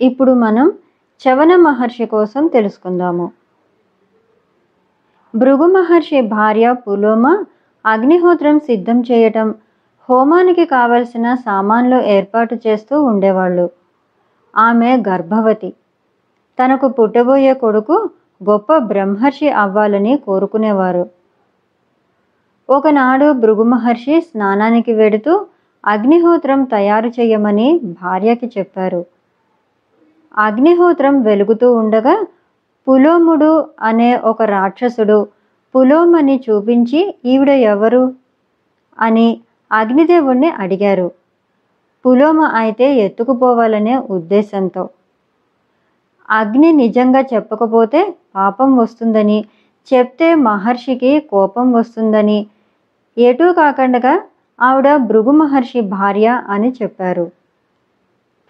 ఇప్పుడు మనం చవన మహర్షి కోసం తెలుసుకుందాము. భృగు మహర్షి భార్య పులోమ అగ్నిహోత్రం సిద్ధం చేయటం హోమానికి కావలసిన సామాన్లు ఏర్పాటు చేస్తూ ఉండేవాళ్ళు. ఆమె గర్భవతి. తనకు పుట్టబోయే కొడుకు గొప్ప బ్రహ్మర్షి అవ్వాలని కోరుకునేవారు. ఒకనాడు భృగు మహర్షి స్నానానికి వెడుతూ అగ్నిహోత్రం తయారు చేయమని భార్యకి చెప్పారు. అగ్నిహోత్రం వెలుగుతూ ఉండగా పులోముడు అనే ఒక రాక్షసుడు పులోమని చూపించి ఈవిడ ఎవరు? అని అగ్నిదేవుణ్ణి అడిగారు. పులోమ అయితే ఎత్తుకుపోవాలనే ఉద్దేశంతో అగ్ని నిజంగా చెప్పకపోతే పాపం వస్తుందని చెప్తే మహర్షికి కోపం వస్తుందని ఎటూ కాకుండా ఆవిడ భృగు మహర్షి భార్య అని చెప్పారు.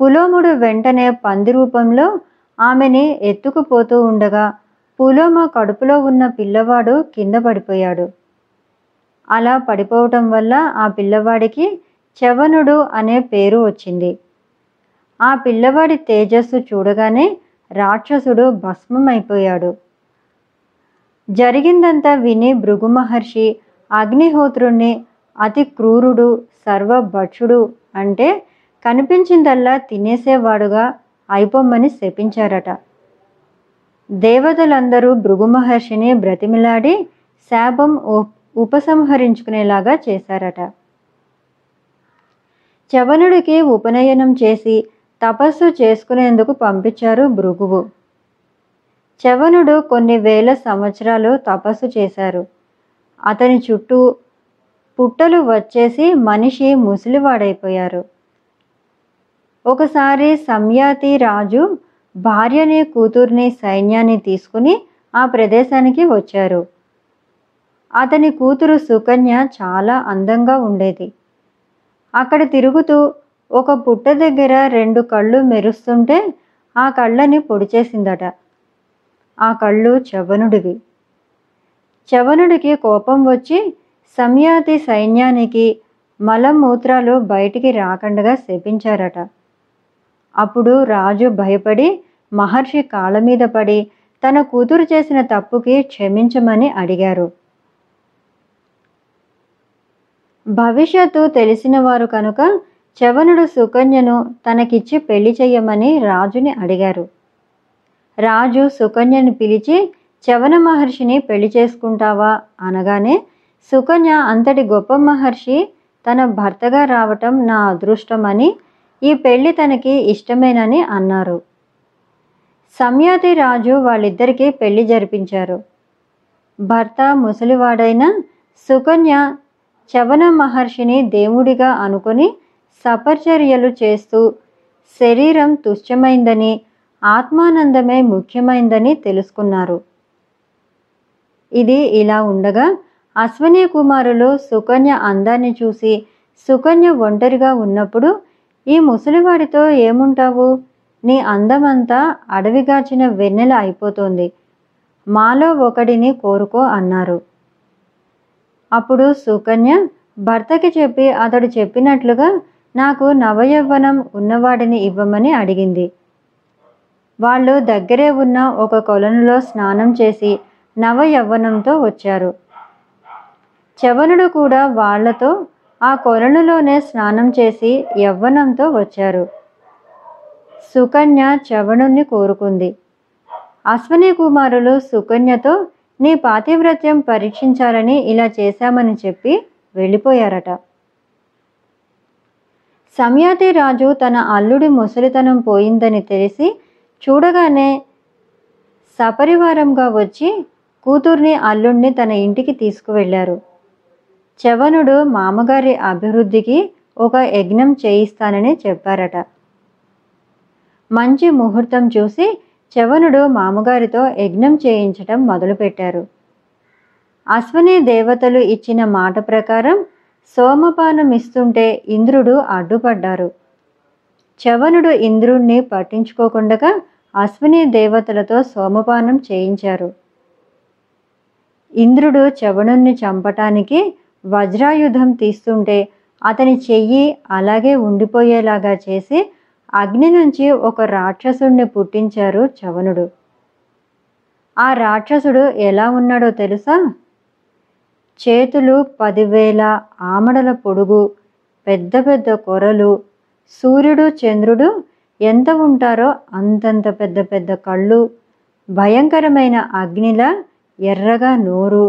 పులోముడు వెంటనే పంది రూపంలో ఆమెని ఎత్తుకుపోతూ ఉండగా పులోమ కడుపులో ఉన్న పిల్లవాడు కింద పడిపోయాడు. అలా పడిపోవటం వల్ల ఆ పిల్లవాడికి చవనుడు అనే పేరు వచ్చింది. ఆ పిల్లవాడి తేజస్సు చూడగానే రాక్షసుడు భస్మమైపోయాడు. జరిగిందంతా విని భృగు మహర్షి అగ్నిహోత్రుణ్ణి అతి క్రూరుడు సర్వభక్షుడు అంటే కనిపించిందల్లా తినేసేవాడుగా అయిపోమ్మని శపించారట. దేవతలందరూ భృగు మహర్షిని బ్రతిమిలాడి శాపం ఉపసంహరించుకునేలాగా చేశారట. చవనుడికి ఉపనయనం చేసి తపస్సు చేసుకునేందుకు పంపించారు భృగువు. చవనుడు కొన్ని వేల సంవత్సరాలు తపస్సు చేశారు. అతని చుట్టూ పుట్టలు వచ్చేసి మనిషి ముసలివాడైపోయారు. ఒకసారి సంయాతి రాజు భార్యని కూతుర్ని సైన్యాన్ని తీసుకుని ఆ ప్రదేశానికి వచ్చారు. అతని కూతురు సుకన్య చాలా అందంగా ఉండేది. అక్కడ తిరుగుతూ ఒక పుట్ట దగ్గర రెండు కళ్ళు మెరుస్తుంటే ఆ కళ్ళని పొడిచేసిందట ఆ కళ్ళు చవనుడివి చవనుడికి కోపం వచ్చి సంయాతి సైన్యానికి మలమూత్రాలు బయటికి రాకుండా శపించారట. అప్పుడు రాజు భయపడి మహర్షి కాళ్ళ మీద పడి తన కూతురు చేసిన తప్పుకి క్షమించమని అడిగారు. భవిష్యత్తు తెలిసిన వారు కనుక చవనుడు సుకన్యను తనకిచ్చి పెళ్ళి చేయమని రాజుని అడిగారు. రాజు సుకన్యను పిలిచి చవన మహర్షిని పెళ్ళి చేసుకుంటావా? అనగానే సుకన్య అంతటి గొప్ప మహర్షి తన భర్తగా రావటం నా అదృష్టమని ఈ పెళ్ళి తనకి ఇష్టమేనని అన్నారు. సంయాతి రాజు వాళ్ళిద్దరికీ పెళ్ళి జరిపించారు. భర్త ముసలివాడైన సుకన్య చవన మహర్షిని దేవుడిగా అనుకొని సపర్చర్యలు చేస్తూ శరీరం తుచ్చమైందని ఆత్మానందమే ముఖ్యమైందని తెలుసుకున్నారు. ఇది ఇలా ఉండగా అశ్వనీ కుమారులు సుకన్య అందాన్ని చూసి సుకన్య ఒంటరిగా ఉన్నప్పుడు ఈ ముసలివాడితో ఏముంటావు? నీ అందమంతా అడవిగాచిన వెన్నెల అయిపోతుంది. మాలో ఒకడిని కోరుకో అన్నారు. అప్పుడు సుకన్య భర్తకి చెప్పి అతడు చెప్పినట్లుగా నాకు నవయవ్వనం ఉన్నవాడిని ఇవ్వమని అడిగింది. వాళ్ళు దగ్గరే ఉన్న ఒక కొలనులో స్నానం చేసి నవయవ్వనంతో వచ్చారు. చవనుడు కూడా వాళ్ళతో ఆ కొలనులోనే స్నానం చేసి యవ్వనంతో వచ్చారు. సుకన్య చవణుణ్ణి కోరుకుంది. అశ్వనీ కుమారులు సుకన్యతో నీ పాతివ్రత్యం పరీక్షించాలని ఇలా చేశామని చెప్పి వెళ్ళిపోయారట. సమయాతి రాజు తన అల్లుడి ముసలితనం పోయిందని తెలిసి చూడగానే సపరివారంగా వచ్చి కూతుర్ని అల్లుడిని తన ఇంటికి తీసుకువెళ్ళారు. చవనుడు మామగారి అభివృద్ధికి ఒక యజ్ఞం చేయిస్తానని చెప్పారట. మంచి ముహూర్తం చూసి చవనుడు మామగారితో యజ్ఞం చేయించటం మొదలుపెట్టారు. అశ్వని దేవతలు ఇచ్చిన మాట ప్రకారం సోమపానం ఇస్తుంటే ఇంద్రుడు అడ్డుపడ్డారు. చవనుడు ఇంద్రుణ్ణి పట్టించుకోకుండా అశ్విని దేవతలతో సోమపానం చేయించారు. ఇంద్రుడు చవనుణ్ణి చంపటానికి వజ్రాయుధం తీస్తుంటే అతని చెయ్యి అలాగే ఉండిపోయేలాగా చేసి అగ్ని నుంచి ఒక రాక్షసుడిని పుట్టించారు చవనుడు. ఆ రాక్షసుడు ఎలా ఉన్నాడో తెలుసా? చేతులు పదివేల ఆమడల పొడుగు పెద్ద పెద్ద కొరలు సూర్యుడు చంద్రుడు ఎంత ఉంటారో అంతంత పెద్ద పెద్ద కళ్ళు భయంకరమైన అగ్నిలా ఎర్రగా నోరు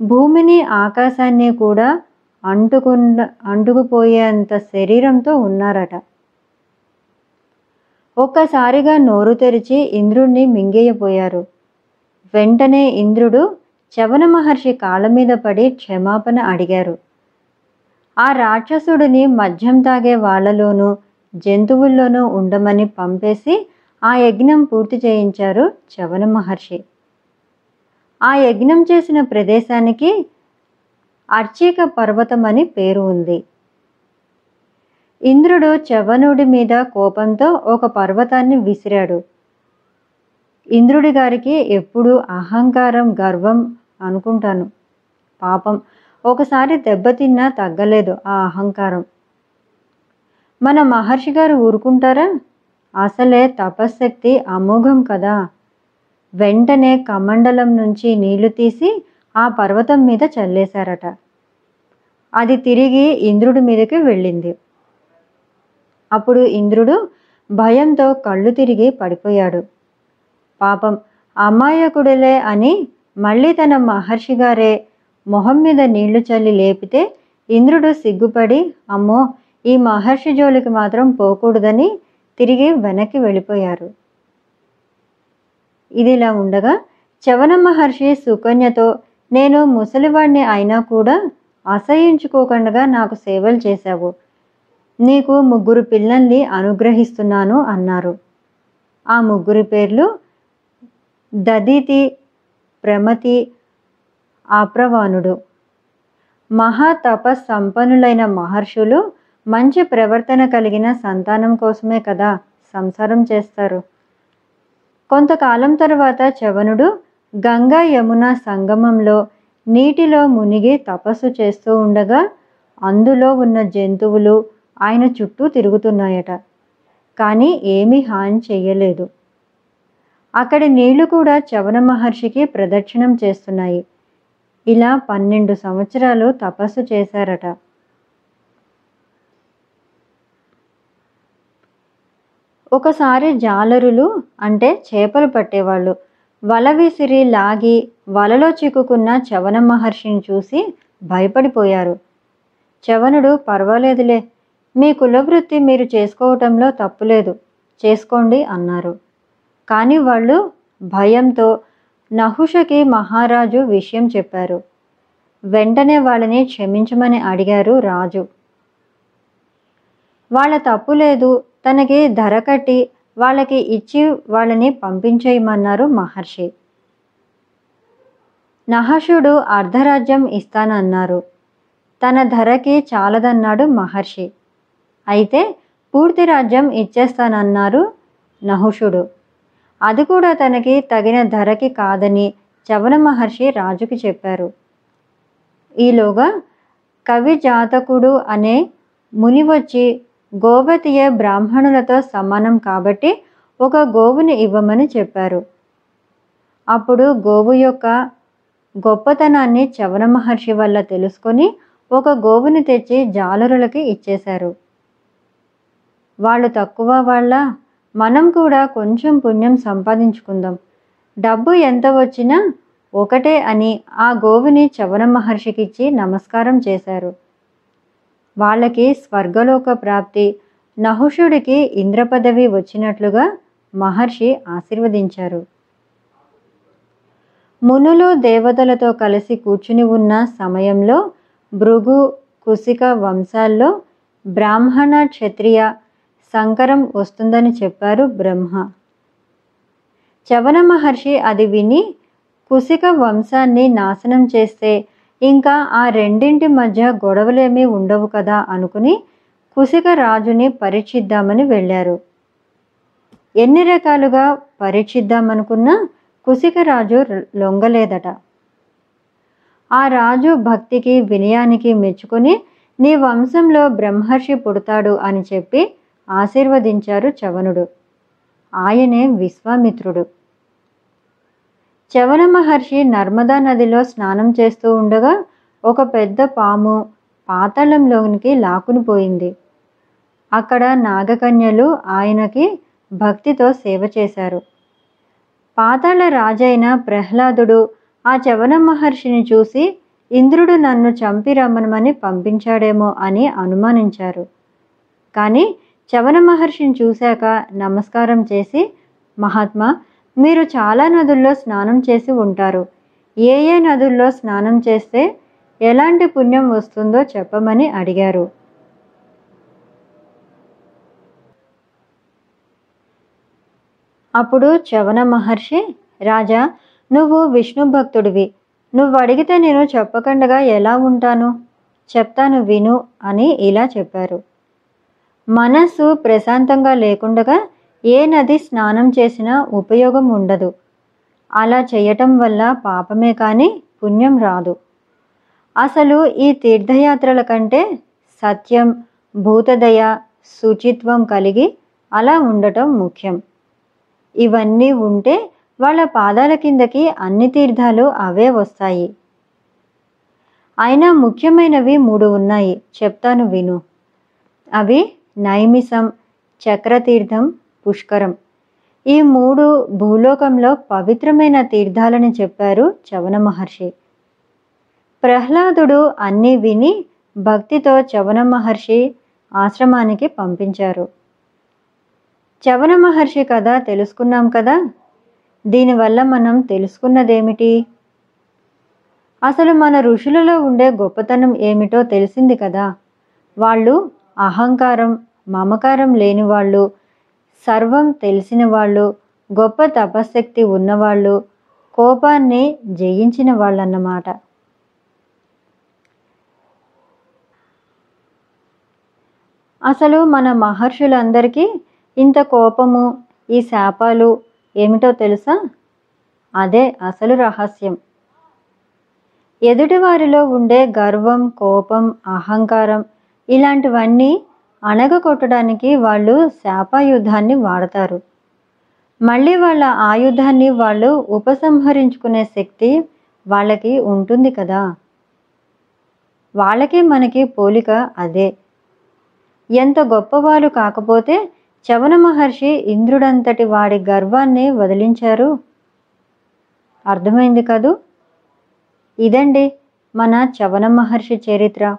భూమిని ఆకాశాన్ని కూడా అంటుకున్న అంటుకుపోయేంత శరీరంతో ఉన్నారట. ఒక్కసారిగా నోరు తెరిచి ఇంద్రుణ్ణి మింగేయపోయారు వెంటనే ఇంద్రుడు చవన మహర్షి కాళ్ళ మీద పడి క్షమాపణ అడిగారు. ఆ రాక్షసుడిని మద్యం తాగే వాళ్ళలోనూ జంతువుల్లోనూ ఉండమని పంపేసి ఆ యజ్ఞం పూర్తి చేయించారు చవన మహర్షి. ఆ యజ్ఞం చేసిన ప్రదేశానికి అర్చీక పర్వతం అని పేరు ఉంది. ఇంద్రుడు చవనుడి మీద కోపంతో ఒక పర్వతాన్ని విసిరాడు. ఇంద్రుడి గారికి ఎప్పుడూ అహంకారం గర్వం అనుకుంటాను. పాపం. ఒకసారి దెబ్బతిన్నా తగ్గలేదు ఆ అహంకారం. మన మహర్షి గారు ఊరుకుంటారా? అసలే తపశ్శక్తి అమోఘం కదా. వెంటనే కమండలం నుంచి నీళ్ళు తీసి ఆ పర్వతం మీద చల్లేశారట. అది తిరిగి ఇంద్రుడి మీదకి వెళ్ళింది. అప్పుడు ఇంద్రుడు భయంతో కళ్ళు తిరిగి పడిపోయాడు. పాపం అమాయకుడులే అని మళ్ళీ తన మహర్షి గారే మొహం మీద నీళ్ళు చల్లి లేపితే ఇంద్రుడు సిగ్గుపడి అమ్మో ఈ మహర్షి జోలికి మాత్రం పోకూడదని తిరిగి వెనక్కి వెళ్ళిపోయారు. ఇదిలా ఉండగా చవన మహర్షి సుకన్యతో నేను ముసలివాడిని అయినా కూడా అసహించుకోకుండా నాకు సేవలు చేశావు. నీకు ముగ్గురు పిల్లల్ని అనుగ్రహిస్తున్నాను అన్నారు. ఆ ముగ్గురు పేర్లు దదితి ప్రమతి ఆప్రవాణుడు. మహా తపస్సంపన్నులైన మహర్షులు మంచి ప్రవర్తన కలిగిన సంతానం కోసమే కదా సంసారం చేస్తారు. కొంతకాలం తర్వాత చవనుడు గంగా యమున సంగమంలో నీటిలో మునిగి తపస్సు చేస్తూ ఉండగా అందులో ఉన్న జంతువులు ఆయన చుట్టూ తిరుగుతున్నాయట. కానీ ఏమీ హాని చెయ్యలేదు అక్కడి నీళ్ళు కూడా చవన మహర్షికి ప్రదక్షిణం చేస్తున్నాయి. ఇలా పన్నెండు సంవత్సరాలు తపస్సు చేశారట. ఒకసారి జాలరులు అంటే చేపలు పట్టేవాళ్ళు. వల విసిరి లాగి వలలో చిక్కుకున్న చవన మహర్షిని చూసి భయపడిపోయారు. చవనుడు పర్వాలేదులే మీ కులవృత్తి మీరు చేసుకోవటంలో తప్పులేదు చేసుకోండి అన్నారు. కానీ వాళ్ళు భయంతో నహుషకి మహారాజు విషయం చెప్పారు. వెంటనే వాళ్ళని క్షమించమని అడిగారు రాజు. వాళ్ళ తప్పు లేదు తనకి ధర కట్టి వాళ్ళకి ఇచ్చి వాళ్ళని పంపించేయమన్నారు మహర్షి. నహషుడు అర్ధరాజ్యం ఇస్తానన్నారు. తన ధరకి చాలదన్నాడు మహర్షి. అయితే పూర్తి రాజ్యం ఇచ్చేస్తానన్నారు నహుషుడు. అది కూడా తనకి తగిన ధరకి కాదని చవన మహర్షి రాజుకి చెప్పారు. ఈలోగా కవి జాతకుడు అనే ముని వచ్చి గోవతియ బ్రాహ్మణులతో సమానం కాబట్టి ఒక గోవుని ఇవ్వమని చెప్పారు. అప్పుడు గోవు యొక్క గొప్పతనాన్ని చవన మహర్షి వల్ల తెలుసుకొని ఒక గోవుని తెచ్చి జాలరులకి ఇచ్చేశారు. వాళ్ళు తక్కువ వాళ్ళ మనం కూడా కొంచెం పుణ్యం సంపాదించుకుందాం. డబ్బు ఎంత వచ్చినా ఒకటే అని ఆ గోవుని చవన మహర్షికిచ్చి నమస్కారం చేశారు. వాళ్ళకి స్వర్గలోక ప్రాప్తి నహుషుడికి ఇంద్రపదవి వచ్చినట్లుగా మహర్షి ఆశీర్వదించారు. మునులు దేవతలతో కలిసి కూర్చుని ఉన్న సమయంలో భృగు కుసిక వంశాల్లో బ్రాహ్మణ క్షత్రియ సంకరం వస్తుందని చెప్పారు బ్రహ్మ. చవన మహర్షి అది విని కుసిక వంశాన్ని నాశనం చేస్తే ఇంకా ఆ రెండింటి మధ్య గొడవలేమీ ఉండవు కదా అనుకుని కుసిక రాజుని పరీక్షిద్దామని వెళ్ళారు. ఎన్ని రకాలుగా పరీక్షిద్దామనుకున్నా కుసిక రాజు లొంగలేదట. ఆ రాజు భక్తికి వినయానికి మెచ్చుకొని నీ వంశంలో బ్రహ్మర్షి పుడతాడు అని చెప్పి ఆశీర్వదించారు చవనుడు. ఆయనే విశ్వామిత్రుడు. చవన మహర్షి నర్మదా నదిలో స్నానం చేస్తూ ఉండగా ఒక పెద్ద పాము పాతాళంలోనికి లాక్కుని పోయింది. అక్కడ నాగకన్యలు ఆయనకి భక్తితో సేవ చేశారు. పాతాళ రాజైన ప్రహ్లాదుడు ఆ చవన మహర్షిని చూసి ఇంద్రుడు నన్ను చంపి రమ్మనమని పంపించాడేమో అని అనుమానించారు. కానీ చవన మహర్షిని చూశాక నమస్కారం చేసి మహాత్మా మీరు చాలా నదుల్లో స్నానం చేసి ఉంటారు. ఏ ఏ నదుల్లో స్నానం చేస్తే ఎలాంటి పుణ్యం వస్తుందో చెప్పమని అడిగారు. అప్పుడు చవన మహర్షి రాజా నువ్వు విష్ణు భక్తుడివి. నువ్వు అడిగితే నేను చెప్పకుండా ఎలా ఉంటాను? చెప్తాను విను అని ఇలా చెప్పారు. మనస్సు ప్రశాంతంగా లేకుండగా ఏ నది స్నానం చేసినా ఉపయోగం ఉండదు. అలా చేయటం వల్ల పాపమే కానీ పుణ్యం రాదు. అసలు ఈ తీర్థయాత్రల కంటే సత్యం భూతదయ శుచిత్వం కలిగి అలా ఉండటం ముఖ్యం. ఇవన్నీ ఉంటే వాళ్ళ పాదాల కిందకి అన్ని తీర్థాలు అవే వస్తాయి. అయినా ముఖ్యమైనవి మూడు ఉన్నాయి. చెప్తాను విను. అవి నైమిసం చక్రతీర్థం పుష్కరం. ఈ మూడు భూలోకంలో పవిత్రమైన తీర్థాలని చెప్పారు చవన మహర్షి. ప్రహ్లాదుడు అన్నీ విని భక్తితో చవన మహర్షి ఆశ్రమానికి పంపించారు. చవన మహర్షి కథ తెలుసుకున్నాం కదా? దీనివల్ల మనం తెలుసుకున్నదేమిటి? అసలు మన ఋషులలో ఉండే గొప్పతనం ఏమిటో తెలిసింది కదా? వాళ్ళు అహంకారం మమకారం లేని వాళ్ళు సర్వం తెలిసిన వాళ్ళు గొప్ప తపశక్తి ఉన్నవాళ్ళు కోపాన్ని జయించిన వాళ్ళన్నమాట. అసలు మన మహర్షులందరికీ ఇంత కోపము ఈ శాపాలు ఏమిటో తెలుసా? అదే అసలు రహస్యం. ఎదుటివారిలో ఉండే గర్వం కోపం అహంకారం ఇలాంటివన్నీ అణగకొట్టడానికి వాళ్ళు శాపాయుధాన్ని వాడతారు. మళ్ళీ వాళ్ళ ఆయుధాన్ని వాళ్ళు ఉపసంహరించుకునే శక్తి వాళ్ళకి ఉంటుంది కదా. వాళ్ళకి మనకి పోలిక అదే. ఎంత గొప్పవాళ్ళు కాకపోతే చవన మహర్షి ఇంద్రుడంతటి వాడి గర్వాన్ని వదిలించారు. అర్థమైంది కదూ? ఇదండి మన చవన మహర్షి చరిత్ర.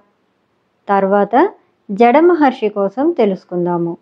తర్వాత జడ మహర్షి కోసం తెలుసుకుందాము.